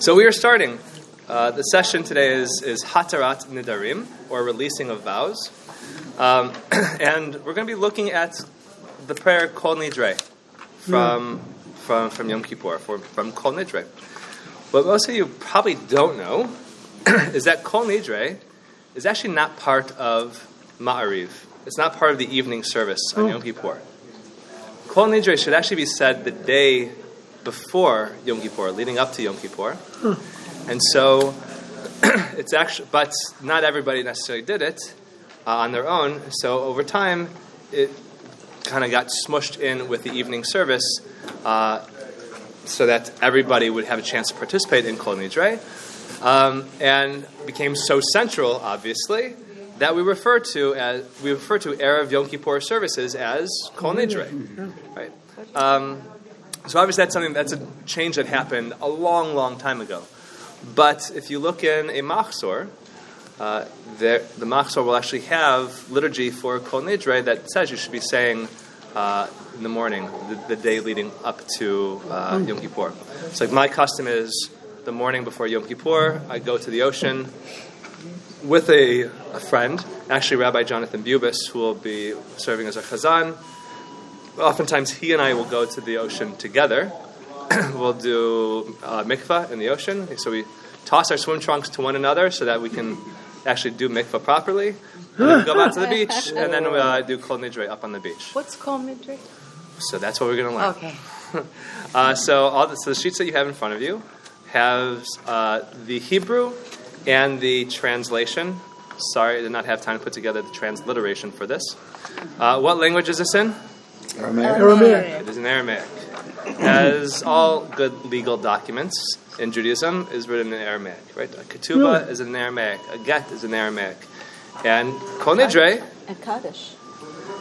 So we are starting. Uh, the session today is, is Hatarat Nidarim, or releasing of vows. Um, and we're going to be looking at the prayer Kol Nidre from, from, from Yom Kippur, from, from Kol Nidre. What most of you probably don't know is that Kol Nidre is actually not part of Ma'ariv. It's not part of the evening service on Yom Kippur. Kol Nidre should actually be said the day before Yom Kippur, leading up to Yom Kippur. And so it's actually, but not everybody necessarily did it uh, on their own. So over time, it kind of got smushed in with the evening service uh, so that everybody would have a chance to participate in Kol Nidre. Um, and became so central, obviously, that we refer to as we refer to Erev Yom Kippur services as Kol Nidre, right? Um, so obviously that's something that's a change that happened a long, long time ago. But if you look in a Machzor, uh, there, the Machzor will actually have liturgy for Kol Nidre that says you should be saying uh, in the morning, the, the, day leading up to uh, Yom Kippur. So like my custom is the morning before Yom Kippur, I go to the ocean with a, a friend, actually Rabbi Jonathan Bubis, who will be serving as a chazan. Oftentimes he and I will go to the ocean together. we'll do uh, mikvah in the ocean. So we toss our swim trunks to one another so that we can actually do mikvah properly. We go back to the beach, and then we uh, do kol nidre up on the beach. What's kol nidre? So that's what we're going to learn. Okay. Uh, so, all the, so the sheets that you have in front of you have uh, the Hebrew and the translation. Sorry, I did not have time to put together the transliteration for this. Uh, what language is this in? Aramaic. Aramaic. It is in Aramaic. As all good legal documents in Judaism is written in Aramaic, right? A ketubah is in Aramaic. A get is in Aramaic. And Kol Nidre, And Kaddish.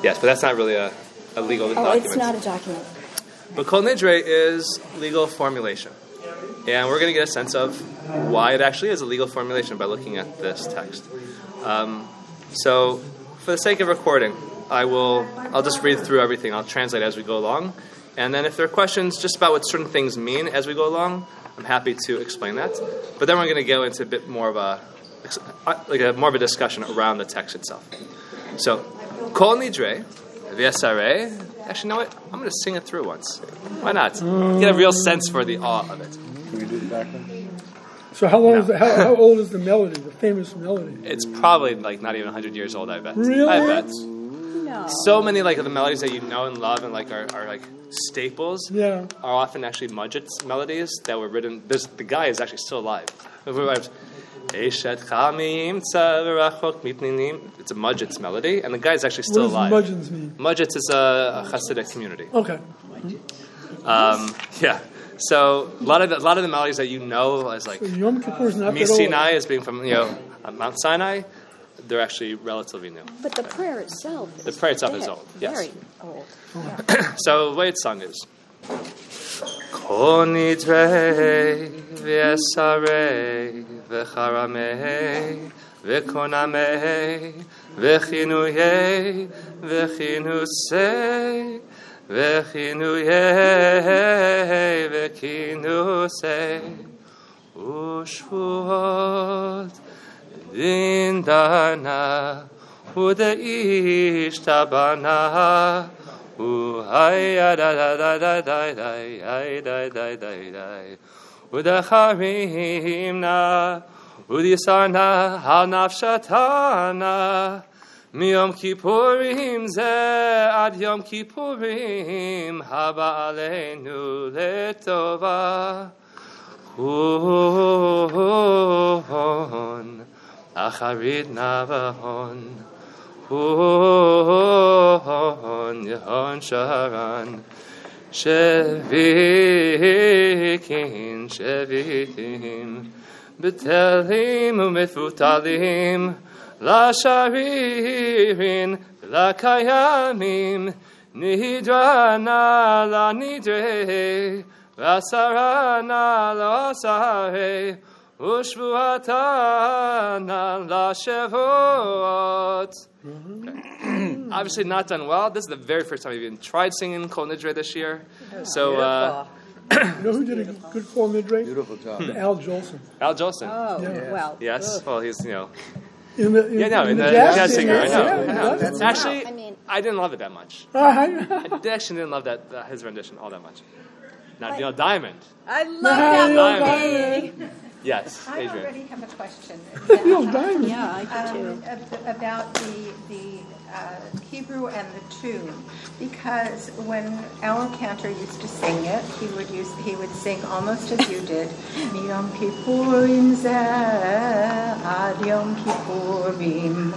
yes, but that's not really a, a legal Oh, document. it's not a document. But Kol Nidre is legal formulation. And we're going to get a sense of why it actually is a legal formulation by looking at this text. Um, so, for the sake of recording, I will I'll just read through everything. I'll translate as we go along. And then if there are questions just about what certain things mean as we go along, I'm happy to explain that. But then we're going to go into a bit more of a like a more of a discussion around the text itself. So, Kol Nidre, V'yasare. Actually, know what? I'm going to sing it through once. Why not? Get a real sense for the awe of it. Can we do the background? So how long No. is the, how, how old is the melody, the famous melody? It's probably like not even 100 years old. I bet. Really? I bet. No. So many like of the melodies that you know and love and like are, are like staples Yeah. are often actually Modzitz melodies that were written. There's, the guy is actually still alive. Eshet chamim tzarachok. It's a Modzitz melody, and the guy is actually still what alive. does mudgeons mean? Modzitz is a, a Hasidic community. Okay. Um, yeah. So a lot of the, a lot of the melodies that you know as like So Yom Kippur is not. Sinai as being from you know uh, Mount Sinai, they're actually relatively new. But the prayer itself is The prayer itself is old, yes. Very old. So the way it's sung is Kol nidre v'esarei v'charamei v'konamei v'chinuyei v'chinusei v'chinuyei v'kinusei ushvuot Indana Uda Ishtabana Udacharimna Udisarna Hanafshatana Miyom Kippurim ze ad Yom Kippurim haba aleinu letova. Acharit navahon Hon Yehon Sharan Shevikin Shevitim Betelim Umefutalim Lasharirin Lakayamim Nidrana La Nidre Vasarana La Sare Ushvuatana La Obviously not done well. This is the very first time I've even tried singing Kol Nidre this year. So uh, You know who did a good Kol Nidre? Beautiful job. Al Jolson. Al Jolson. Oh, Yeah. well. yes. Well, he's you know. In the, in, Yeah, no, in the jazz, jazz singer. I know. yeah, I know. does. Actually, I mean- I didn't love it that much. I- I actually didn't love that uh, his rendition all that much. Now, Neil Diamond. I love Nah, that Diamond. movie. Yes, I Adrian. already have a question. Neil Diamond. Yeah, I do too. Um, ab- About the, the uh, Hebrew and the tune, because when our cantor used to sing it, he would use, he would sing almost as you did, Yom Kippurim zeh ad Yom Kippurim,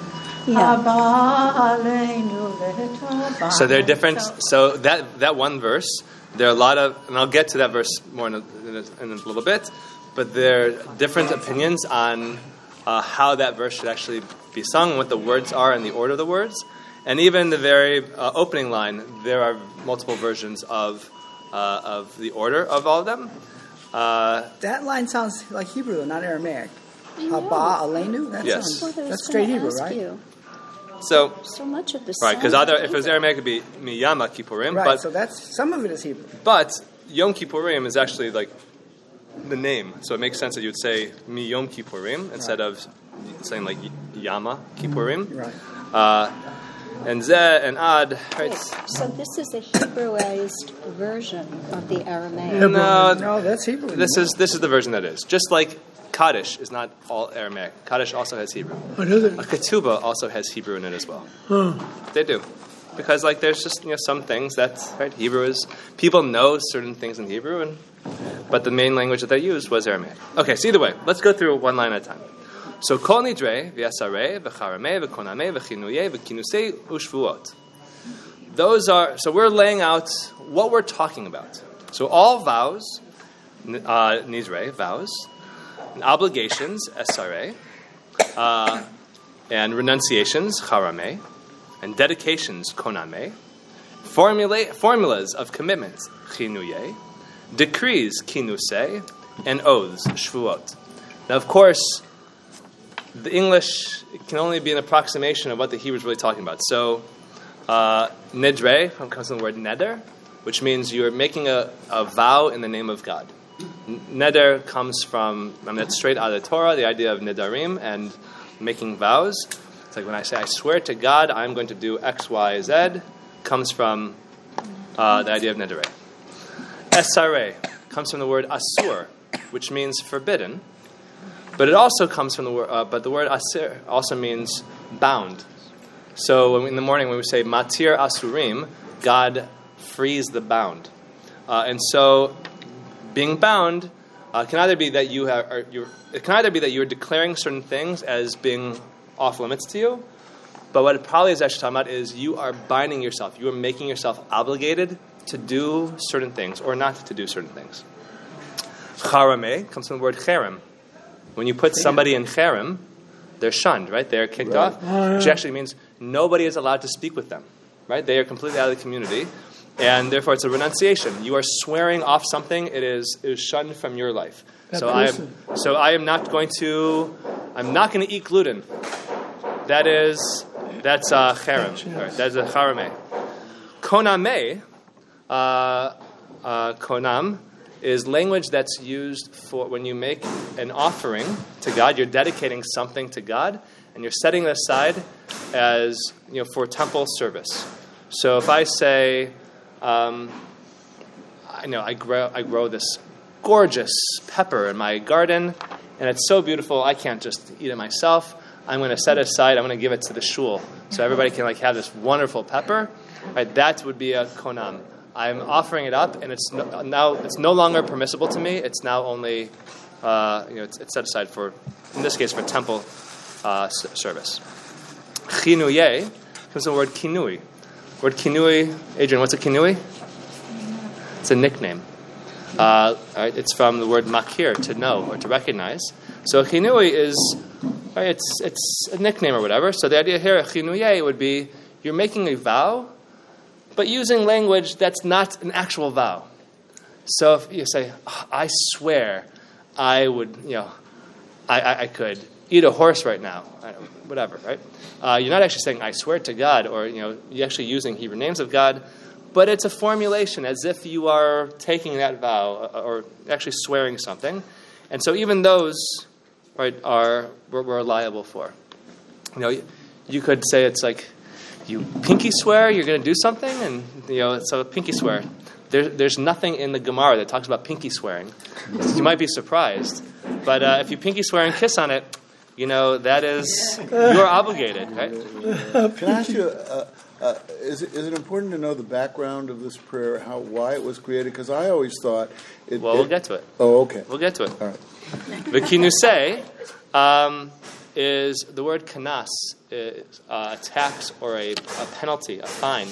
Yeah. haba aleinu letovah. So they're different. So- So that that one verse, there are a lot of, and I'll get to that verse more in a, in a, in a little bit, but there are different opinions on uh, how that verse should actually be sung, what the words are, and the order of the words, and even the very uh, opening line. There are multiple versions of uh, of the order of all of them. Uh, That line sounds like Hebrew, not Aramaic. I know. Haba Aleinu? That Yes. sounds, That's what I was that's straight Hebrew, right? You. so So much of the right, because sound other if it was Aramaic, it'd be miyama kippurim, Right, but so that's some of it is Hebrew. But Yom Kippurim is actually like the name, so it makes sense that you would say Mi Yom Kippurim instead of saying like Yama Kippurim. Right. Uh, and Zeh and Ad, right? Wait, so this is a Hebrewized version of the Aramaic. No, No, that's Hebrew. this is this is the version that is. Just like Kaddish is not all Aramaic. Kaddish also has Hebrew. What is it? A ketubah also has Hebrew in it as well. Huh. They do. Because like there's just you know some things that right Hebrew is people know certain things in Hebrew and but the main language that they used was Aramaic. Okay, so either way, let's go through one line at a time. So kol nidre v'yasare v'charame v'koname v'chinuye v'kinusei ushvuot. Those are so we're laying out what we're talking about. So all vows, uh, nidre vows, obligations esare, uh, and renunciations charame, and dedications koname, formula, formulas of commitments chinuye, decrees kinuse, and oaths shvuot. Now, of course, the English can only be an approximation of what the Hebrew is really talking about. So, uh, nidre comes from the word neder, which means you're making a, a vow in the name of God. Neder comes from, I mean, that's straight out of the Torah, the idea of nedarim and making vows. It's like when I say, I swear to God, I'm going to do X, Y, Z, comes from uh, the idea of nidare. Esare comes from the word asur, which means forbidden, but it also comes from the word, uh, but the word asir also means bound. So in the morning when we say matir asurim, God frees the bound. Uh, and so being bound uh, can either be that you have, you're, it can either be that you're declaring certain things as being off limits to you, but what it probably is actually talking about is you are binding yourself. You are making yourself obligated to do certain things or not to do certain things. Charame comes from the word cherem. When you put somebody in cherem, they're shunned, right? They're kicked off, which actually means nobody is allowed to speak with them, right? They are completely out of the community, and therefore it's a renunciation. You are swearing off something; it is it is shunned from your life. That so I am so I am not going to I'm not going to eat gluten. That is that's uh, cherem. That's a charame. Koname, uh, uh, konam, is language that's used for when you make an offering to God. You're dedicating something to God, and you're setting it aside as you know for temple service. So if I say, um, I know I grow I grow this gorgeous pepper in my garden, and it's so beautiful I can't just eat it myself. I'm going to set aside. I'm going to give it to the shul, so everybody can like have this wonderful pepper. Right, that would be a konam. I'm offering it up, and it's no, now it's no longer permissible to me. It's now only uh, you know it's, it's set aside for in this case for temple uh, service. Chinuye comes from the word kinui. Word kinui, Adrian, what's a kinui? It's a nickname. Uh, right, it's from the word makir, to know or to recognize. So chinui is, right, it's, it's a nickname or whatever. So the idea here, chinuye, would be you're making a vow, but using language that's not an actual vow. So if you say, "Oh, I swear I would, you know, I, I, I could eat a horse right now, whatever, right? Uh, you're not actually saying, I swear to God, or, you know, you're actually using Hebrew names of God, but it's a formulation as if you are taking that vow uh, or actually swearing something. And so even those right, are we're, we're liable for. You know, you could say it's like you pinky swear you're going to do something, and you know, so pinky swear. There, there's nothing in the Gemara that talks about pinky swearing. You might be surprised, but uh, if you pinky swear and kiss on it, you know that is you're obligated, right? Can I ask you, uh, uh, is, it, is it important to know the background of this prayer, how why it was created? Because I always thought it. Well, it- we'll get to it. Oh, okay. We'll get to it. All right. The kinuse um, is the word kanas is uh, a tax or a, a penalty, a fine.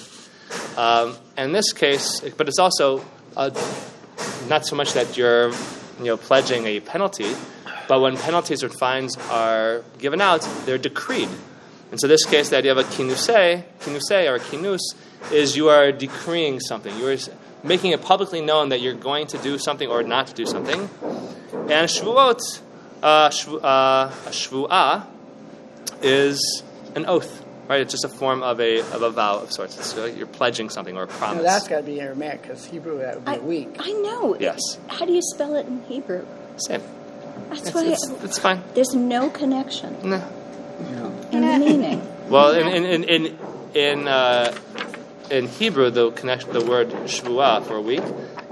Um, in this case, but it's also uh, not so much that you're you know pledging a penalty, but when penalties or fines are given out, they're decreed. And so, this case, the idea of a kinuse, kinuse or a kinus, is you are decreeing something. You are making it publicly known that you're going to do something or not to do something. And shvuot, uh, shvu, uh, shvuah, is an oath, right? It's just a form of a, of a vow of sorts. It's like you're pledging something or a No, promise. that's got to be in Aramaic because Hebrew that would be I, a week. I know. Yes. How do you spell it in Hebrew? Same. That's It's, why it's, it's fine. there's no connection No. in the meaning. Well, in in in in in, uh, in Hebrew, the connection, the word shvuah for a week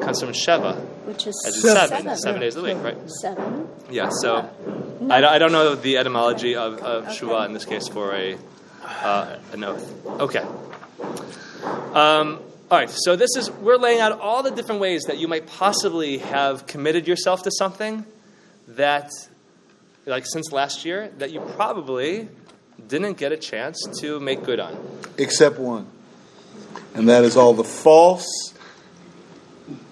comes from sheva, Which is as in seven, seven. seven days of the week, right? Seven. Yeah. So I, don't- I don't know the etymology of, of shvuah in this case for a uh, an oath. Okay. Um, all right. So this is we're laying out all the different ways that you might possibly have committed yourself to something that, like since last year, that you probably didn't get a chance to make good on. Except one, and that is all the false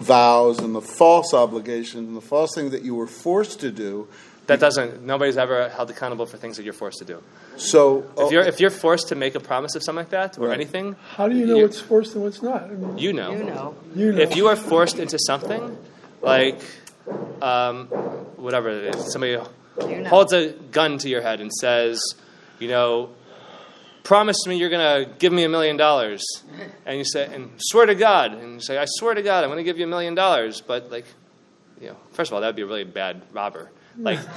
vows and the false obligations and the false thing that you were forced to do. That doesn't. Nobody's ever held accountable for things that you're forced to do. So If you're if you're forced to make a promise of something like that or Right. anything, How do you know what's forced and what's not? I mean, you know. You know. you know. If you are forced into something, like um, whatever it is, somebody You know. holds a gun to your head and says, you know, promise me you're going to give me a million dollars, and you say, and swear to God, and you say, I swear to God, I'm going to give you a million dollars, but like, you know, first of all, that would be a really bad robber. Like,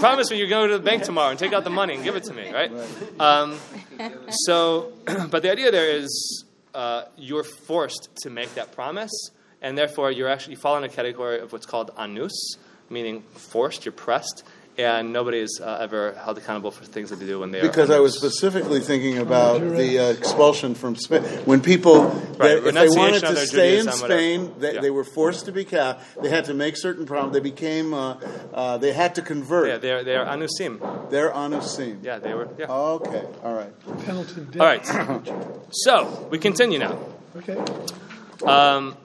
promise me you're going to the bank tomorrow and take out the money and give it to me, right? Um, so, but the idea there is uh, you're forced to make that promise, and therefore you're actually you fall in a category of what's called anus, meaning forced, you're pressed, and nobody is uh, ever held accountable for things that they do when they are. Because I was specifically thinking about the uh, expulsion from Spain. When people, Right, they, if they wanted to stay in Judaism, whatever. Spain, they, Yeah. they were forced to be cast. They had to make certain promises. They became, uh, uh, they had to convert. Yeah, they are, they are anusim. They're anusim. Yeah, they were. Yeah. Okay, all right. Penalty death. All right. So we continue now. Okay. Um, God,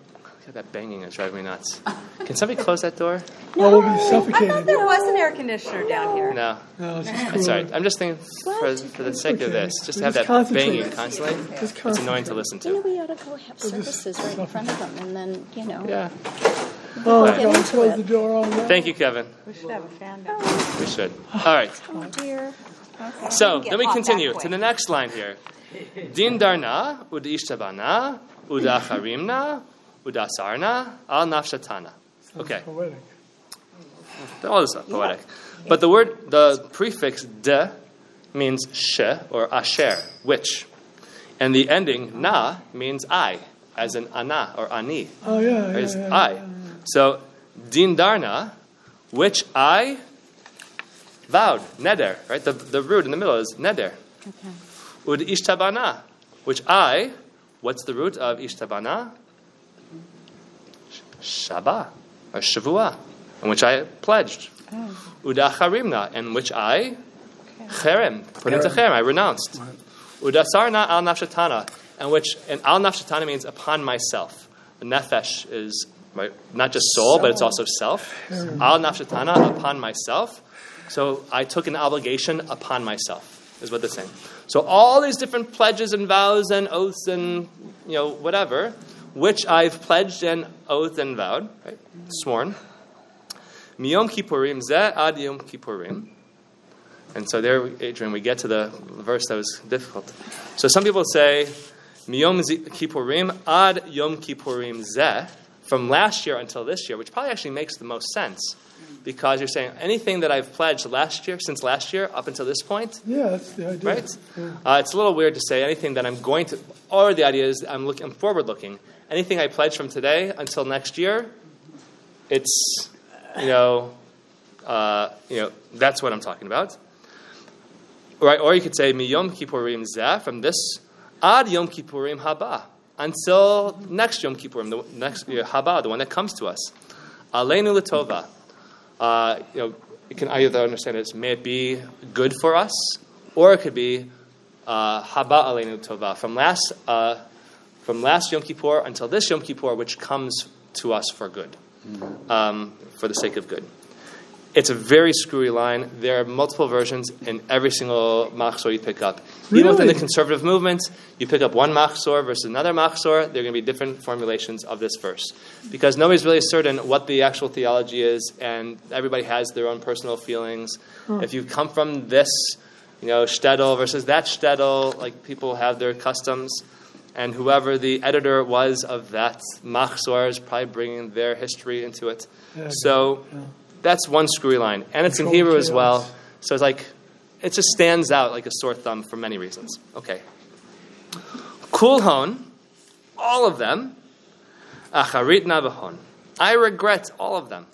that banging is driving me nuts. Can somebody close that door? Well, we'll be suffocating. I thought there was an air conditioner down here. No. No, it's just It's cool. all right. I'm just thinking for, for the sake of this, just to have Just that banging concentrate. constantly. Just It's annoying to listen You know, we ought to go have services right in front of them, and then you know. Yeah. Oh, Right. God, into close the door on that. Thank you, Kevin. We should have a fan down oh. We should. All right. Oh dear. So Get then we continue to the next line here. Din darna ud ishtabana uda charimna uda sarna al nafshatana. Okay, Poetic. all this is poetic. But the word, the prefix de means she or asher, which. And the ending na means I, as in ana or ani. Oh, yeah, yeah, is yeah. I. So, din darna, which I vowed, neder, right? The, the root in the middle is neder. Ud ishtabana, which I, what's the root of ishtabana? Shaba, or shavua, in which I pledged. Oh. Udacharimna, in which I cherem, put into cherem, I renounced. Udasarna al nafshatana, in which and al nafshatana means upon myself. The nefesh is right, not just soul, but it's also self. Al nafshatana upon myself. So I took an obligation upon myself, is what they're saying. So all these different pledges and vows and oaths and you know whatever, which I've pledged and oathed and vowed, right, sworn. Miyom Kippurim zeh ad Yom Kippurim. And so there, Adrian, we get to the verse that was difficult. So some people say Miyom Kippurim ad Yom Kippurim zeh, from last year until this year, which probably actually makes the most sense. Because you're saying anything that I've pledged last year, since last year up until this point, Yeah, that's the idea. right? Uh, it's a little weird to say anything that I'm going to, or the idea is I'm looking, I'm forward looking. Anything I pledge from today until next year, it's, you know, uh, you know, that's what I'm talking about. Right? Or you could say miyom kippurim zeh from this ad yom kippurim haba until next yom kippurim, the next haba, the one that comes to us. Aleinu letova. Uh, you know, you can either understand it as may it be good for us, or it could be uh, haba aleinu tova from last uh, from last Yom Kippur until this Yom Kippur, which comes to us for good, um, for the sake of good. It's a very screwy line. There are multiple versions in every single machzor you pick up. Even within the conservative movement, you pick up one machzor versus another machzor, there are going to be different formulations of this verse. Because nobody's really certain what the actual theology is, and everybody has their own personal feelings. If you come from this, you know, shtetl versus that shtetl, like people have their customs, and whoever the editor was of that machzor is probably bringing their history into it. Yeah, So yeah. that's one screwy line, and it's in Hebrew as well. So it's like it just stands out like a sore thumb for many reasons. Okay, kulhon, all of them. Acharit navahon. I regret all of them.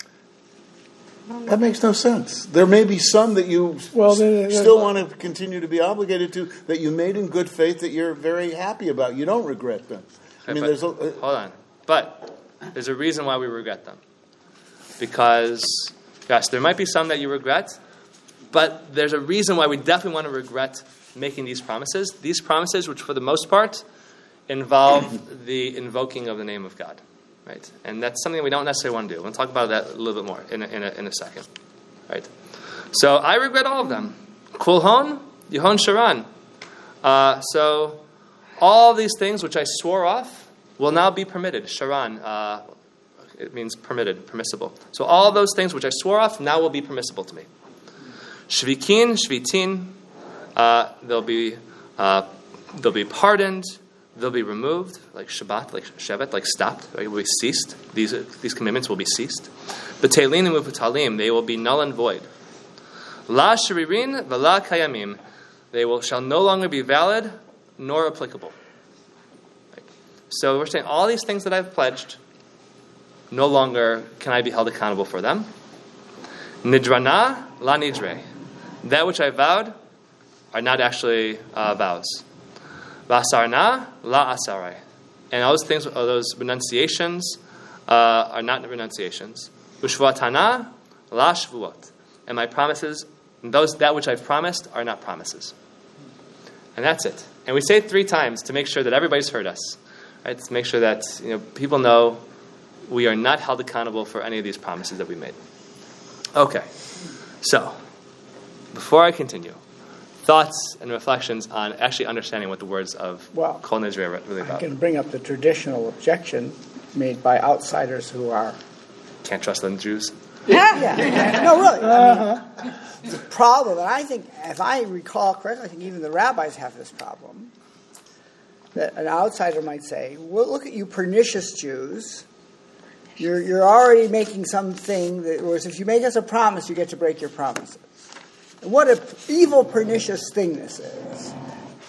That makes no sense. There may be some that you Well, s- then- still want to continue to be obligated to that you made in good faith that you're very happy about. You don't regret them. I mean, But- there's a, uh, hold on, but there's a reason why we regret them. Because yes, there might be some that you regret, but there's a reason why we definitely want to regret making these promises. These promises, which for the most part involve the invoking of the name of God, right? And that's something we don't necessarily want to do. We'll talk about that a little bit more in a, in a, in a second, right? So I regret all of them. Kulhon, Yehon Sharan. Uh, so all these things which I swore off will now be permitted. Sharan, uh, it means permitted, permissible. So all those things which I swore off now will be permissible to me. Shvikin, Shvitin, uh, they'll be uh, they'll be pardoned, they'll be removed, like Shabbat, like Shevet, like stopped, right? will be ceased. These these commitments will be ceased. But B'teilin and Mufutalim, they will be null and void. La sharirin v'la kayamim, they will shall no longer be valid nor applicable. So we're saying all these things that I've pledged, no longer can I be held accountable for them. Nidrana la nidre, that which I vowed are not actually uh, vows. Vasarna la asarai, and those things, uh, those renunciations, uh, are not renunciations. Ushvatana la shvuot, and my promises, those that which I've promised, are not promises. And that's it. And we say it three times to make sure that everybody's heard us. Right? To make sure that you know, people know we are not held accountable for any of these promises that we made. Okay. So, before I continue, thoughts and reflections on actually understanding what the words of Well, Kol Nidre are really I can bring up the traditional objection made by outsiders who are. Can't trust the Jews. Yeah. no, really. I mean, the problem, and I think, if I recall correctly, I think even the rabbis have this problem. That an outsider might say, well, look at you pernicious Jews. You're, you're already making something that, whereas if you make us a promise, you get to break your promises. And what an evil, pernicious thing this is.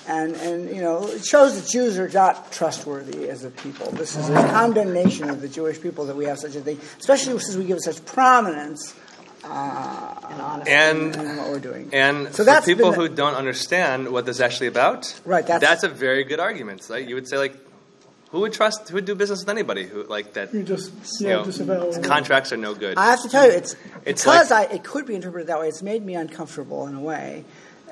And, and, you know, it shows that Jews are not trustworthy as a people. This is a condemnation of the Jewish people that we have such a thing, especially since we give such prominence uh, And in what we're doing. and So for that's people the- who don't understand what this is actually about, Right, that's- a very good argument. Right? You would say like, who would trust? Who would do business with anybody who like that? You just You yeah, know, disavow. contracts are no good. I have to tell you, it's, It's because like- I, it could be interpreted that way. It's made me uncomfortable in a way,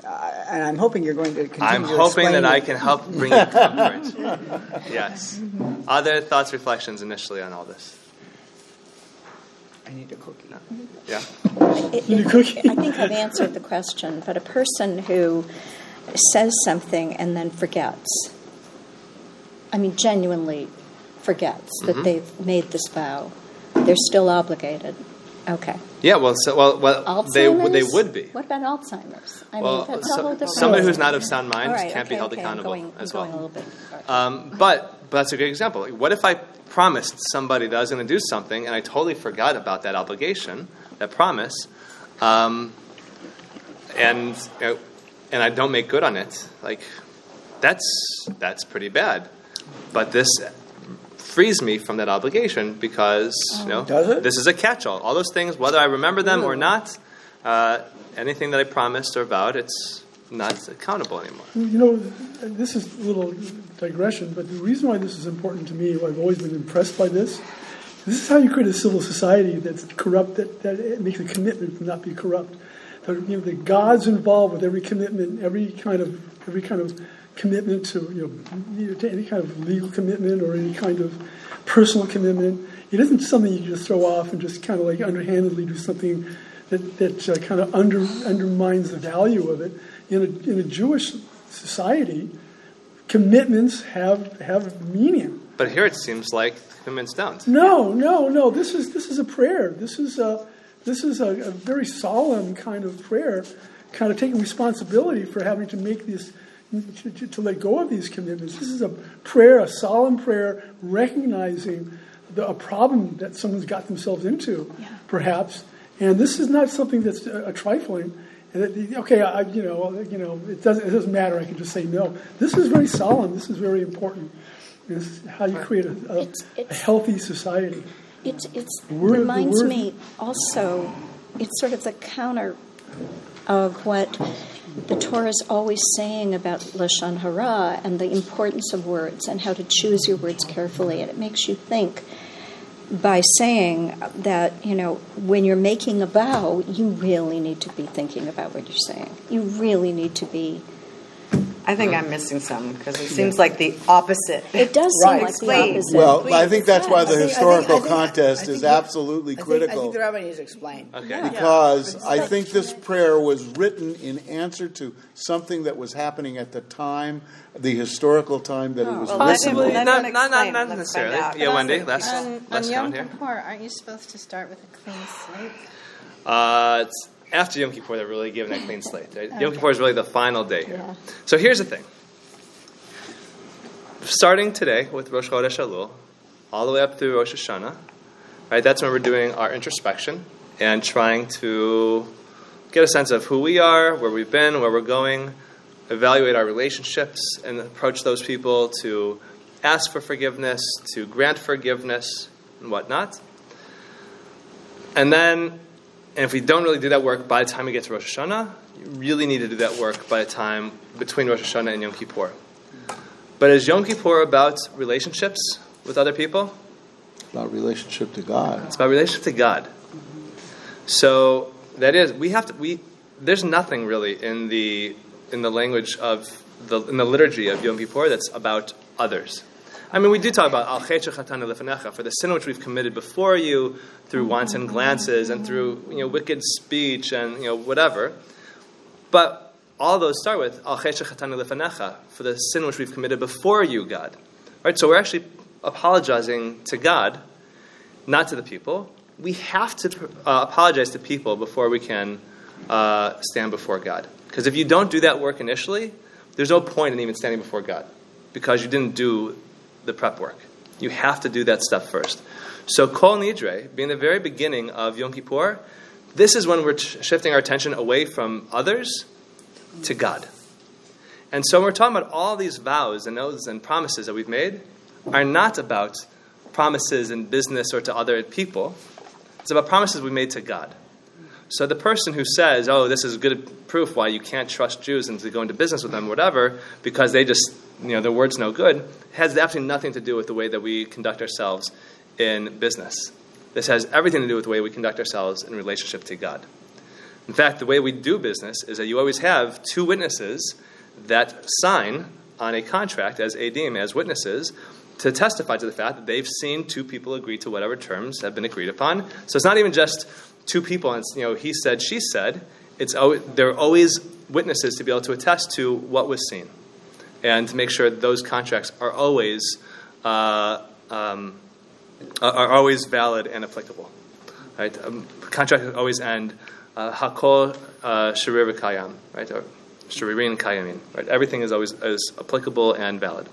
uh, and I'm hoping you're going to continue. I'm to hoping explain that I can help bring you comfort. yes. Other thoughts, reflections initially on all this? I need a cookie. Yeah. It- You it- cookie? I think I've answered the question, but a person who says something and then forgets, I mean, genuinely forgets Mm-hmm. that they've made this vow, they're still obligated. Okay. Yeah, well, so, well, well they, Alzheimer's? they would be. What about Alzheimer's? I Well, mean, that's a so- whole different. somebody who's not of sound mind right, can't be held okay, I'm accountable going- as I'm well. going a little bit. all right. Um, but, but that's a good example. What if I promised somebody that I was going to do something and I totally forgot about that obligation, that promise, um, and you and I don't make good on it? Like that's that's pretty bad. But this frees me from that obligation because you know this is a catch-all. All those things, whether I remember them or not, uh, anything that I promised or vowed, it's not accountable anymore. You know, this is a little digression, but the reason why this is important to me, why I've always been impressed by this, this is how you create a civil society that's corrupt, that, that makes a commitment to not be corrupt. The, you know, the God's involved with every commitment, every kind of every kind of commitment to you know to any kind of legal commitment or any kind of personal commitment. It isn't something you just throw off and just kind of like underhandedly do something that that uh, kind of under undermines the value of it. In a, in a Jewish society, commitments have have meaning. But here it seems like commitments don't. No, no, no. This is this is a prayer. This is a this is a, a very solemn kind of prayer, kind of taking responsibility for having to make this to, to, to let go of these commitments. This is a prayer, a solemn prayer, recognizing the, a problem that someone's got themselves into, perhaps. And this is not something that's a, a trifling. And that, okay, I, you know, you know, it doesn't, it doesn't matter. I can just say no. This is very solemn. This is very important. This is how you create a, a, It's- a healthy society. It's, it's word- reminds me also, it's sort of the counter of what the Torah is always saying about Lashon Hara and the importance of words and how to choose your words carefully. And it makes you think by saying that, you know, when you're making a vow, you really need to be thinking about what you're saying. You really need to be. I think I'm missing some because it seems like the opposite. It does Right. seem like Explain. the opposite. Well, I think that's why the think- I think- historical I think- contest think is absolutely I think, I critical. think the rabbi needs to explain. Okay. Because I think this prayer was written in answer to something that was happening at the time, the historical time that it was well, written. him- Possibly, let not, not, not, not necessarily. find. Yeah, Wendy, less, on, on less Yom count here. Kippur, aren't you supposed to start with a clean slate? Uh, it's after Yom Kippur they're really given a clean slate. Right? Yom Kippur is really the final day here. Yeah. So here's the thing. Starting today with Rosh Chodesh Elul, all the way up through Rosh Hashanah, right? That's when we're doing our introspection and trying to get a sense of who we are, where we've been, where we're going, evaluate our relationships, and approach those people to ask for forgiveness, to grant forgiveness, and whatnot. And then, and if we don't really do that work by the time we get to Rosh Hashanah, you really need to do that work by the time between Rosh Hashanah and Yom Kippur. But is Yom Kippur about relationships with other people? About relationship to God. It's about relationship to God. So that is we have to we there's nothing really in the in the language of the in the liturgy of Yom Kippur that's about others. I mean, we do talk about al lefanecha for the sin which we've committed before you through wanton glances and through you know wicked speech and you know whatever. But all those start with al lefanecha for the sin which we've committed before you, God. Right. So we're actually apologizing to God not to the people. We have to uh, apologize to people before we can uh, stand before God. Because if you don't do that work initially, there's no point in even standing before God because you didn't do the prep work. You have to do that stuff first. So Kol Nidre, being the very beginning of Yom Kippur, this is when we're shifting our attention away from others to God. And so we're talking about all these vows and oaths and promises that we've made are not about promises in business or to other people. It's about promises we made to God. So the person who says, "Oh, this is good proof why you can't trust Jews and to go into business with them, whatever, because they just, you know, their word's no good," has absolutely nothing to do with the way that we conduct ourselves in business. This has everything to do with the way we conduct ourselves in relationship to God. In fact, the way we do business is that you always have two witnesses that sign on a contract as adim, as witnesses, to testify to the fact that they've seen two people agree to whatever terms have been agreed upon. So it's not even just two people, and it's, you know, he said, she said. It's there are always witnesses to be able to attest to what was seen, and to make sure that those contracts are always uh, um, are always valid and applicable. right? Um, contracts always end uh, hakol uh, sharir kayam, right? Or kayamin, right? Everything is always is applicable and valid.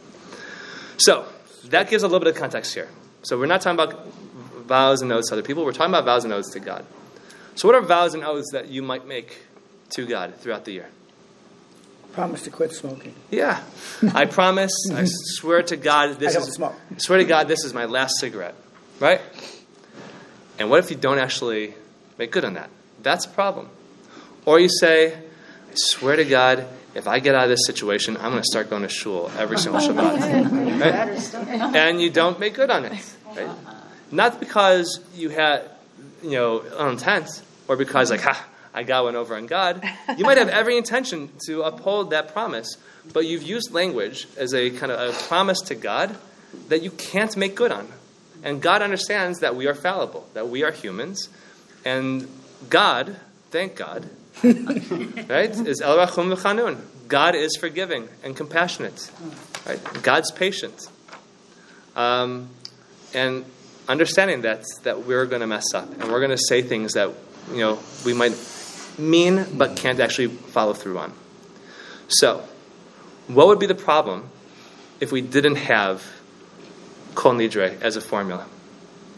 So that gives a little bit of context here. So we're not talking about vows and oaths to other people. We're talking about vows and oaths to God. So what are vows and oaths that you might make to God throughout the year? Promise to quit smoking. Yeah, I promise. I swear to God, this I don't is smoke. swear to God, this is my last cigarette, right? And what if you don't actually make good on that? That's a problem. Or you say, I swear to God, if I get out of this situation, I'm going to start going to shul every single Shabbat, right? and you don't make good on it, right? Not because you had, you know, ill intent, or because like, ha, I got one over on God. You might have every intention to uphold that promise, but you've used language as a kind of a promise to God that you can't make good on. And God understands that we are fallible, that we are humans, and God, thank God, right, is El Rachum v'Chanun. God is forgiving and compassionate, right? God's patient, um, and understanding that that we're going to mess up and we're going to say things that you know we might mean but can't actually follow through on. So, what would be the problem if we didn't have Kol Nidre as a formula?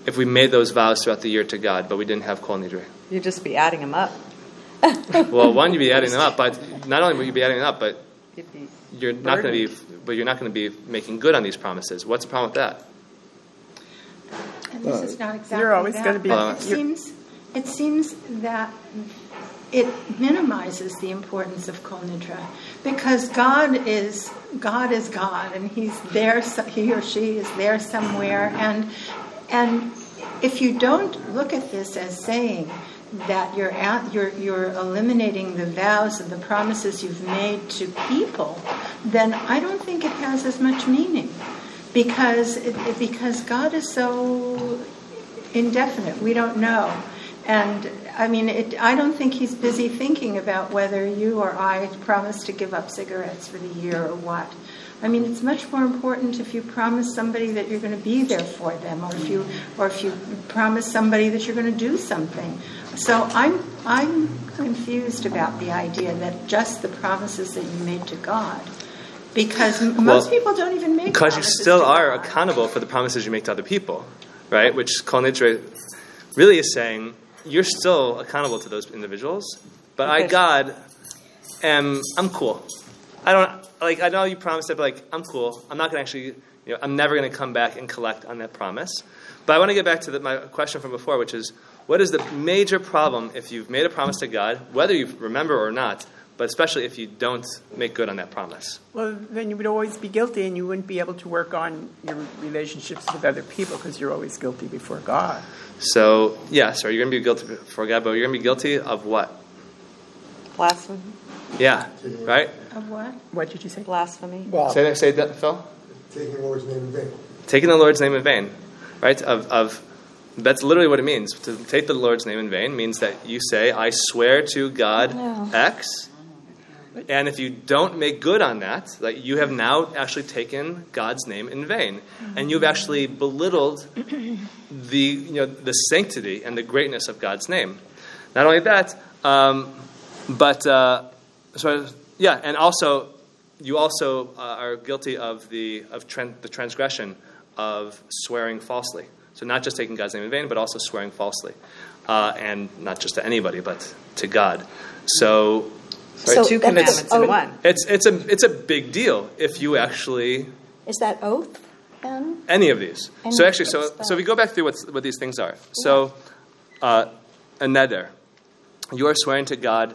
If we made those vows throughout the year to God, but we didn't have Kol Nidre? You'd just be adding them up. Well, one, you'd be adding them up, but not only would you be adding them up, but You'd be you're not going to be, but you're not going to be making good on these promises. What's the problem with that? And this is not exactly You're always gonna be- but uh, it You're- seems, it seems that it minimizes the importance of Kol Nidra because God is God is God, and He's there. He or she is there somewhere, and and if you don't look at this as saying that you're at, you're you're eliminating the vows and the promises you've made to people, then I don't think it has as much meaning because it, because God is so indefinite. We don't know. And I mean, it, I don't think he's busy thinking about whether you or I promise to give up cigarettes for the year or what. I mean, it's much more important if you promise somebody that you're going to be there for them, or if you, or if you promise somebody that you're going to do something. So I'm, I'm confused about the idea that just the promises that you made to God, because most Well, people don't even make Because you still are accountable for the promises you make to other people, right? Which Kol Nidre really is saying you're still accountable to those individuals, but I, Okay. God, am I'm cool. I don't like. I know you promised it, but like I'm cool. I'm not gonna actually. You know, I'm never gonna come back and collect on that promise. But I want to get back to the, my question from before, which is, what is the major problem if you've made a promise to God, whether you remember or not, but especially if you don't make good on that promise? Well, then you would always be guilty, and you wouldn't be able to work on your relationships with other people because you're always guilty before God. So, yes, are you going to be guilty before God, but you're going to be guilty of what? blasphemy. Yeah, right? Of what? What did you say? Blasphemy. Well, Say that, say that, Phil? taking the Lord's name in vain. Taking the Lord's name in vain, right? Of, of That's literally what it means. To take the Lord's name in vain means that you say, I swear to God No. X, and if you don't make good on that, like you have now actually taken God's name in vain, and you've actually belittled the you know the sanctity and the greatness of God's name. Not only that, um, but uh, so yeah, and also you also uh, are guilty of the of tran- the transgression of swearing falsely. So not just taking God's name in vain, but also swearing falsely, uh, and not just to anybody, but to God. So So Two that's- commandments in one. it's it's a it's a big deal if you actually Is that oath then? any of these. And so actually, so what's that? so we go back through what's, what these things are. So uh, a neder, you are swearing to God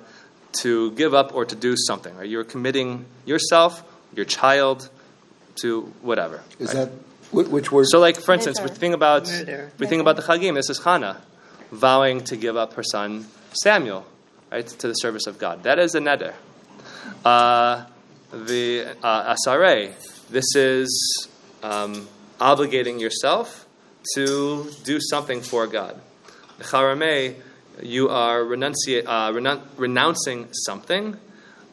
to give up or to do something. Right? You're committing yourself, your child, to whatever. Is right? that whi- which word? So, like for instance, we think about Neder. we think about the Chagim. This is Hannah vowing to give up her son Samuel, right, to the service of God. That is a neder. Uh, the uh, asare. This is um, obligating yourself to do something for God. The charame, you are renunci- uh, renouncing something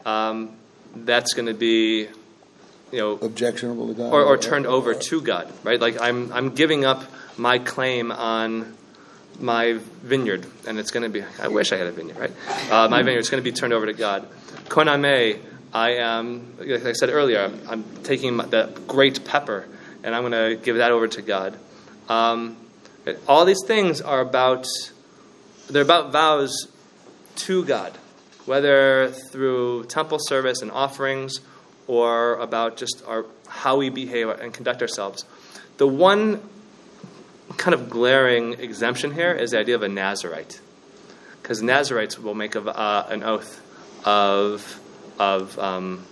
um, that's going to be, you know, objectionable to God, or, or turned over to God, right? Like I'm, I'm giving up my claim on my vineyard, and it's going to be, I wish I had a vineyard, right? Uh, my vineyard is going to be turned over to God. Koname, I am, like I said earlier, I'm, taking the great pepper, and I'm going to give that over to God. Um, all these things are about, they're about vows to God, whether through temple service and offerings or about just our, how we behave and conduct ourselves. The one kind of glaring exemption here is the idea of a Nazarite, because Nazarites will make a, uh, an oath of of um,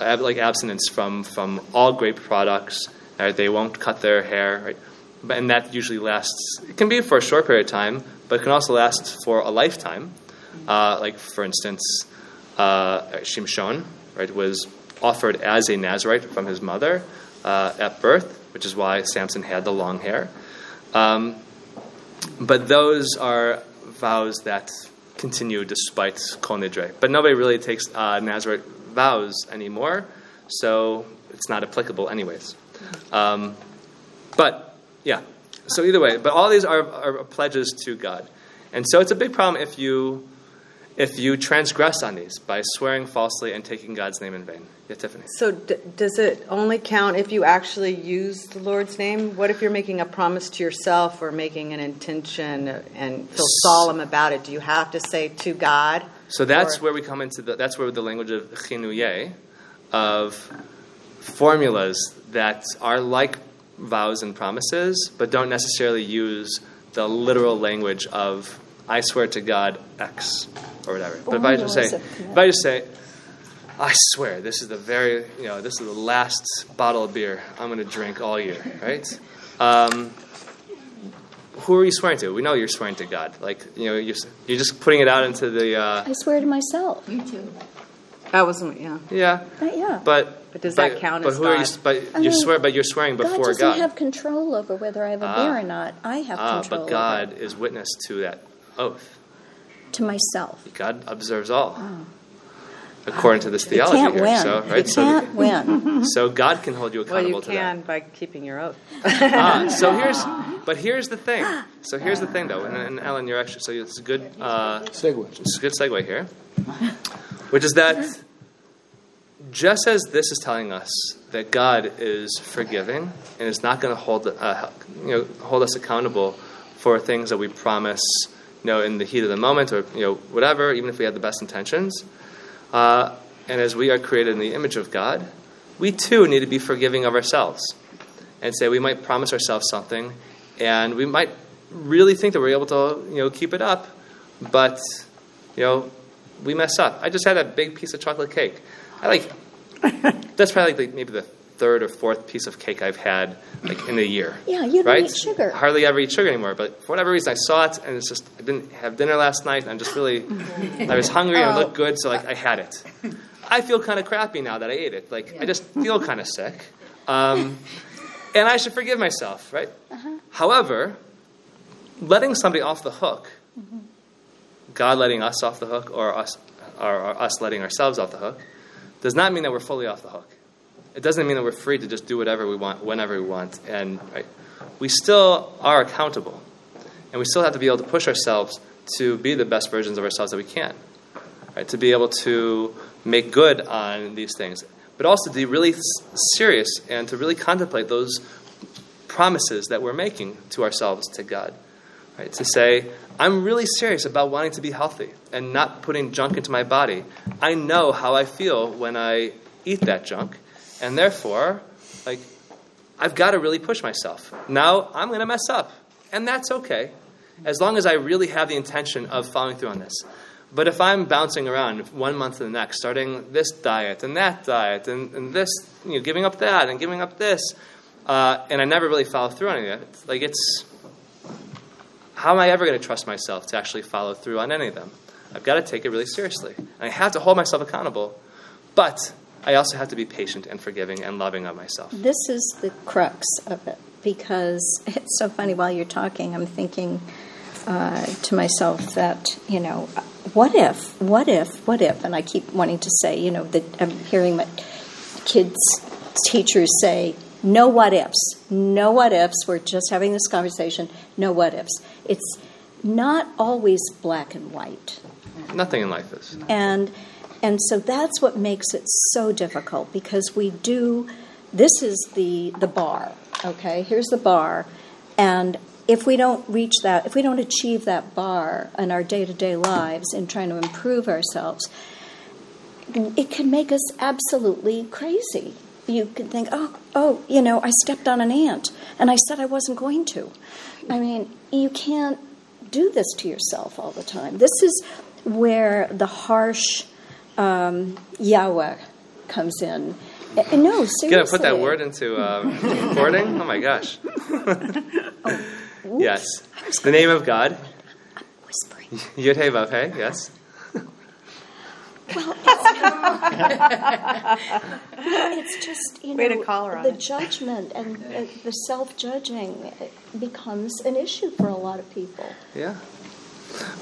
ab- like abstinence from from all grape products. Right? They won't cut their hair, right? But, and that usually lasts. It can be for a short period of time, but it can also last for a lifetime. Uh, like for instance, uh, Shimshon, right, was offered as a Nazarite from his mother uh, at birth, which is why Samson had the long hair. Um, but those are vows that continue despite Kol Nidre. But nobody really takes uh, Nazarite vows anymore, so it's not applicable anyways. Um, but yeah, so either way, but all these are, are pledges to God, and so it's a big problem if you if you transgress on these by swearing falsely and taking God's name in vain. Yeah, Tiffany. So, d- does it only count if you actually use the Lord's name? What if you're making a promise to yourself or making an intention and feel solemn about it? Do you have to say to God? So that's Or- where we come into the, that's where the language of chinuye, of formulas that are like vows and promises, but don't necessarily use the literal language of "I swear to God X" or whatever. But if I just say, if I just say, "I swear this is the very, you know, this is the last bottle of beer I'm going to drink all year," right? Um, who are you swearing to? We know you're swearing to God. Like, you know, you're, you're just putting it out into the. Uh, I swear to myself. You too. That wasn't, yeah. yeah, Uh, yeah. but But does that count but as who are you? But I you mean, swear, but you're swearing before God before doesn't God. have control over whether I have a Ah. beer or not. I have ah, control but over God it. is witness to that oath. to myself. God observes all, according to this theology Oh. can't here. win. So, You right? So, can't win. so God can hold you accountable Well, accountable you to can by keeping your oath. that. Ah, so here's, but here's the thing. So here's the thing, though, and, and Alan, you're actually so it's a good. Uh, Segue. It's a good segue here, which is that just as this is telling us that God is forgiving and is not going to hold uh, you know hold us accountable for things that we promise you know in the heat of the moment or you know whatever, even if we had the best intentions, uh, and as we are created in the image of God, we too need to be forgiving of ourselves and say we might promise ourselves something and we might really think that we're able to you know keep it up, but you know we mess up. I just had a big piece of chocolate cake. I like that's probably like the, maybe the third or fourth piece of cake I've had like in a year. Yeah, you don't right? eat sugar. Hardly ever eat sugar anymore. But for whatever reason, I saw it, and it's just I didn't have dinner last night, and I'm just really I was hungry and it looked good, so like I had it. I feel kind of crappy now that I ate it. Like I just feel kind of sick, um, and I should forgive myself, right? However, letting somebody off the hook, God letting us off the hook, or us, or, or us letting ourselves off the hook, does not mean that we're fully off the hook. It doesn't mean that we're free to just do whatever we want, whenever we want, and right, we still are accountable, and we still have to be able to push ourselves to be the best versions of ourselves that we can, right? To be able to make good on these things, but also to be really serious and to really contemplate those promises that we're making to ourselves to God. Right? To say, I'm really serious about wanting to be healthy and not putting junk into my body. I know how I feel when I eat that junk, and therefore, like, I've got to really push myself. Now I'm going to mess up, and that's okay, as long as I really have the intention of following through on this. But if I'm bouncing around one month to the next, starting this diet and that diet and, and this, you know, giving up that and giving up this, uh, and I never really follow through on it, like it's how am I ever going to trust myself to actually follow through on any of them? I've got to take it really seriously. And I have to hold myself accountable, but I also have to be patient and forgiving and loving of myself. This is the crux of it because it's so funny while you're talking, I'm thinking uh, to myself that, you know, what if, what if, what if, and I keep wanting to say, you know, that I'm hearing my kids' teachers say, No what ifs. No what ifs. We're just having this conversation. No what ifs. It's not always black and white. Nothing in life is. And and so that's what makes it so difficult because we do this is the the bar, okay? Here's the bar and if we don't reach that, if we don't achieve that bar in our day-to-day lives in trying to improve ourselves, it can make us absolutely crazy. You can think, oh, oh, you know, I stepped on an ant, and I said I wasn't going to. I mean, you can't do this to yourself all the time. This is where the harsh um, Yahweh comes in. Uh, no, seriously. Gonna put that word into uh, recording? Oh my gosh. yes. The name of God. Whispering. Yud Hey Vav Hey. Yes. Well, it's, it's just you Way know to call her the it. judgment and uh, the self-judging becomes an issue for a lot of people. Yeah.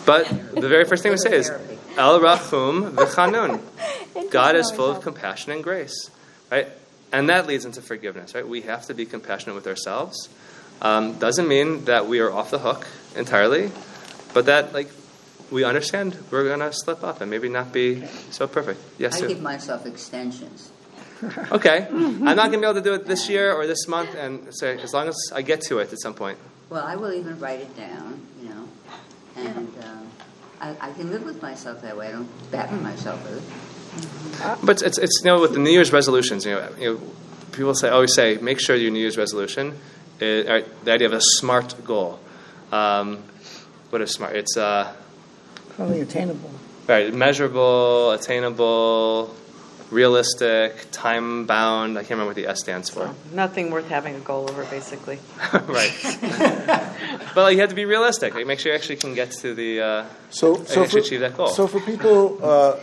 But the very first thing we say is El Rachum V'Chanun. God is full of compassion and grace, right? And that leads into forgiveness, right? We have to be compassionate with ourselves. Um, doesn't mean that we are off the hook entirely, but that like we understand we're gonna slip up and maybe not be so perfect. Yes, I Sue? give myself extensions. Okay, I'm not gonna be able to do it this year or this month, and say as long as I get to it at some point. Well, I will even write it down, you know, and um, I, I can live with myself that way. I don't batten myself with it. But it's, it's you know with the New Year's resolutions, you know, you know people say always say make sure your New Year's resolution, is, or the idea of a smart goal. Um, what is smart? It's uh, Probably attainable. right, measurable, attainable, realistic, time bound. I can't remember what the S stands for. Nothing worth having a goal over, basically. right. but like, you have to be realistic. Like, make sure you actually can get to the uh, So, and so for, achieve that goal. so for people uh,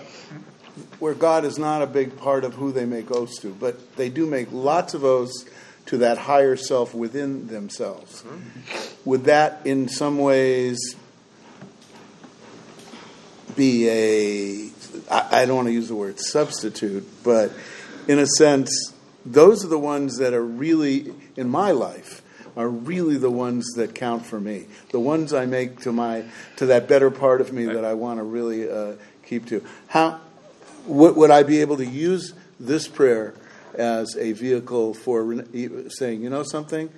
where God is not a big part of who they make oaths to, but they do make lots of oaths to that higher self within themselves, would that in some ways be a, I, don't want to use the word substitute, but in a sense, those are the ones that are really, in my life, are really the ones that count for me. The ones I make to my to that better part of me that I want to really uh, keep to. How would, would I be able to use this prayer as a vehicle for re- saying, you know, something?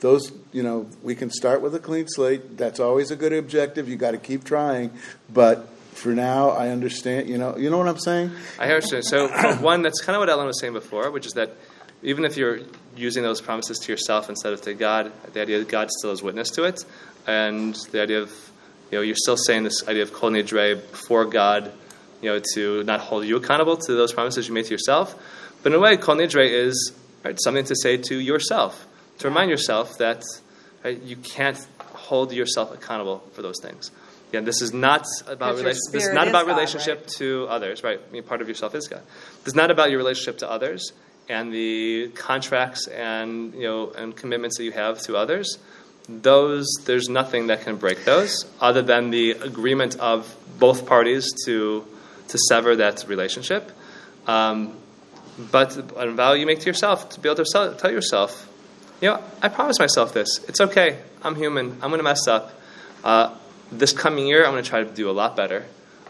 Those, you know, we can start with a clean slate. That's always a good objective. You got to keep trying, but for now, I understand. You know, you know what I'm saying? I understand. So, one, that's kind of what Ellen was saying before, which is that even if you're using those promises to yourself instead of to God, the idea that God still is witness to it, and the idea of, you know, you're still saying this idea of kol nidre before God, you know, to not hold you accountable to those promises you made to yourself. But in a way, kol nidre is right, something to say to yourself, to remind yourself that right, you can't hold yourself accountable for those things. Again, this is not about rela- this is not is about God, relationship right? to others, right? I mean, part of yourself is God. It's not about your relationship to others and the contracts and you know and commitments that you have to others. Those there's nothing that can break those other than the agreement of both parties to to sever that relationship. Um, but a vow you make to yourself to be able to sell, tell yourself, you know, I promise myself this. It's okay. I'm human. I'm going to mess up. Uh, this coming year, I'm going to try to do a lot better.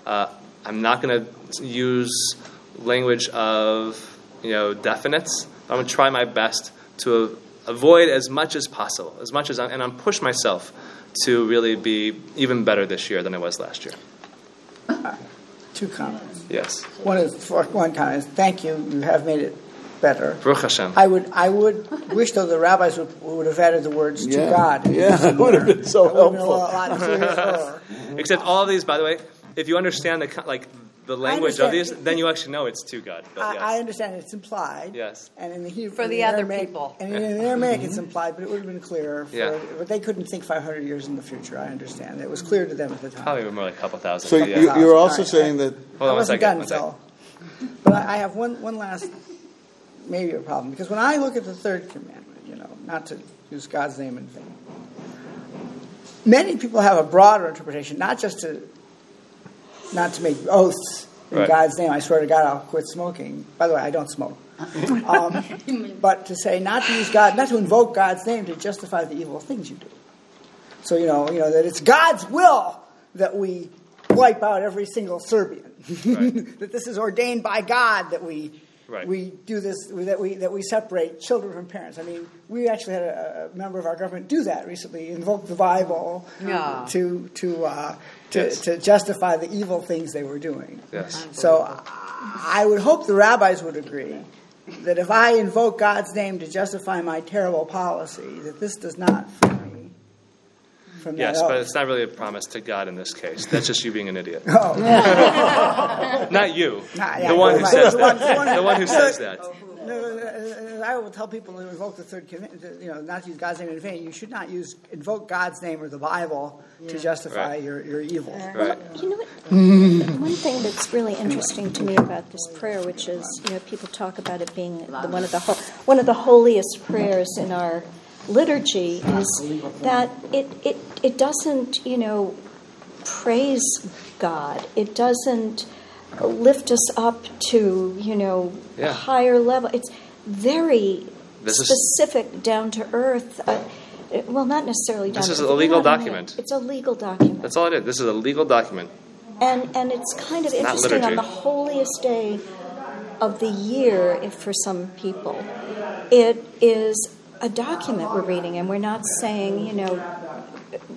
Uh, I'm not going to use language of you know definites. I'm going to try my best to avoid as much as possible, as much as I, and I'm push myself to really be even better this year than I was last year. Two comments. Yes, One is one comment thank you. You have made it better. Baruch Hashem. I would I would wish though the rabbis would, would have added the words to God. Yeah, that would have been so That would been a helpful. lot. Except all of these, by the way, if you understand the like the language of these, then you actually know it's to God. But I, yes. I understand it's implied. Yes. And in the Hebrew, For in the other Aramaic- people. And in the Aramaic, it's implied, but it would have been clearer. For, Yeah. But they couldn't think 500 years in the future. I understand. It was clear to them at the time. Probably more like a couple thousand. So you, yeah. you're also All right. saying that Hold I on one wasn't second. done one second. until. But I I have one, one last, maybe a problem. Because when I look at the third commandment, you know, not to use God's name in vain, many people have a broader interpretation, not just to not to make oaths in Right. God's name. I swear to God, I'll quit smoking. By the way, I don't smoke. Um, but to say not to use God, not to invoke God's name to justify the evil things you do. So you know, you know that it's God's will that we wipe out every single Serbian. that this is ordained by God that we Right. we do this that we that we separate children from parents. I mean, we actually had a, a member of our government do that recently, invoke the Bible Yeah. to to uh, to, Yes. to justify the evil things they were doing. Yes. So I would hope the rabbis would agree that if I invoke God's name to justify my terrible policy, that this does not free me from Yes, that but it's not really a promise to God in this case. That's just you being an idiot. Oh. Not you. Nah, yeah, the one who says that. the one- who says that. I will tell people to invoke the third commandment, you know, not to use God's name in vain. You should not use invoke God's name or the Bible to justify Right. your, your evil. Right. You know what? One thing that's really interesting to me about this prayer, which is, you know, people talk about it being the, one of the ho- one of the holiest prayers in our liturgy, is that it it it doesn't, you know, praise God. It doesn't lift us up to, you know, Yeah. a higher level. It's very This is- specific, down to earth. Uh, well, not necessarily down This is a legal You I mean? document. It's a legal document. That's all it is. This is a legal document. And and it's kind of not interesting on the holiest day of the year, if for some people, it is a document we're reading, and we're not saying, you know,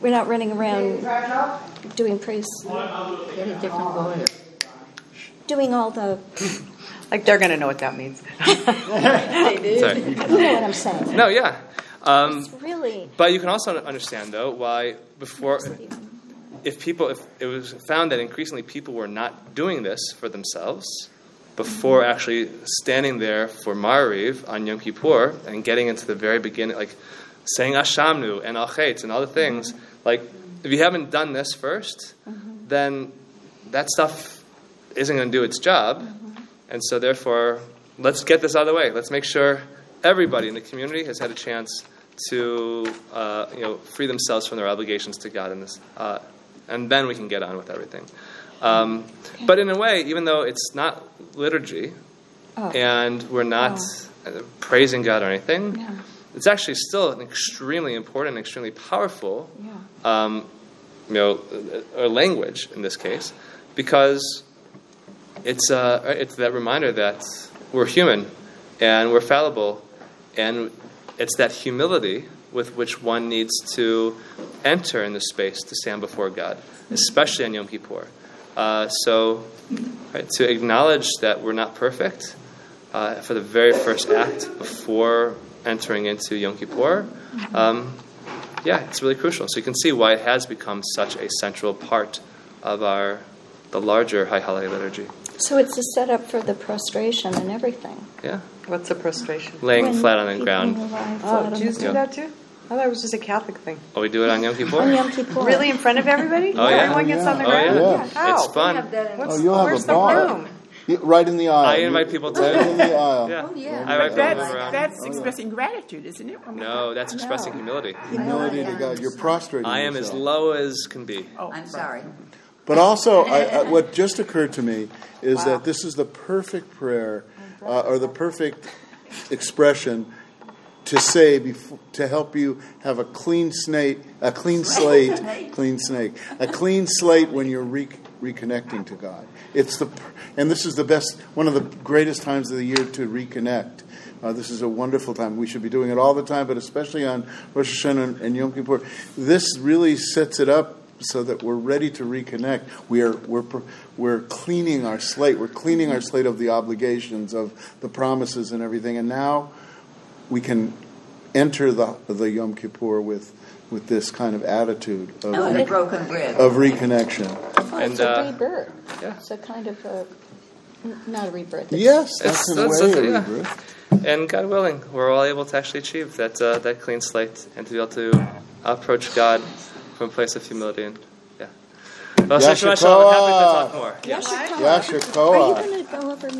we're not running around doing praise, Get a different lawyer. doing all the. Like they're going to know what that means. They Sorry. You know what I'm saying? No, yeah. Um, It's really. but you can also understand, though, why before, if people, if it was found that increasingly people were not doing this for themselves, before actually standing there for Mariv on Yom Kippur and getting into the very beginning, like saying Ashamnu and Al Chet and all the things, like if you haven't done this 1st then that stuff isn't going to do its job. And so, therefore, let's get this out of the way. Let's make sure everybody in the community has had a chance to, uh, you know, free themselves from their obligations to God in this, uh, and then we can get on with everything. Um, but in a way, even though it's not liturgy, Oh. and we're not uh, praising God or anything, Yeah. it's actually still an extremely important, extremely powerful, Yeah. um, you know, uh, uh, language in this case, because it's uh, it's that reminder that we're human and we're fallible, and it's that humility with which one needs to enter in the space to stand before God, especially on Yom Kippur. Uh, so, right, to acknowledge that we're not perfect uh, for the very first act before entering into Yom Kippur, um, yeah, it's really crucial. So you can see why it has become such a central part of our the larger High Holiday liturgy. So it's a setup for the prostration and everything. Yeah, What's a prostration? laying When flat on the ground. lie flat Oh, on Jews the- do that too? I thought it was just a Catholic thing. Oh, we do it on Yom Kippur. On Yom Kippur. Really, in front of everybody? Oh, yeah. Everyone gets on the Oh, ground? yeah. How? It's fun. What's, Oh, you'll have where's a the bar. room? Yeah, Right in the aisle. I invite people to. Right in the aisle. Yeah, Oh, yeah. I invite That's, move around. that's expressing gratitude, isn't it? No, that's expressing humility. Humility to God. You're prostrating I am as low as can be. Oh, I'm sorry. But also, I, I, what just occurred to me is that this is the perfect prayer, uh, or the perfect expression to say before, to help you have a clean snake, a clean slate, clean snake, a clean slate when you're re- reconnecting to God. It's the, and this is the best, one of the greatest times of the year to reconnect. Uh, this is a wonderful time. We should be doing it all the time, but especially on Rosh Hashanah and, and Yom Kippur. This really sets it up so that we're ready to reconnect. We are we're we're cleaning our slate. We're cleaning our slate of the obligations, of the promises, and everything. And now we can enter the the Yom Kippur with with this kind of attitude of, Oh, the broken bread. of reconnection. Oh, And, it's a uh, rebirth. yeah. It's a kind of a, n- not a rebirth. It's, Yes, It's- that's in that's- way that's- a yeah. rebirth. And God willing, we're all able to actually achieve that uh, that clean slate and to be able to approach God from a place of humility. And yeah. Well, Yasher Shemashal, I'm happy to Koach. talk more. Yes, Yasher Are you going to go over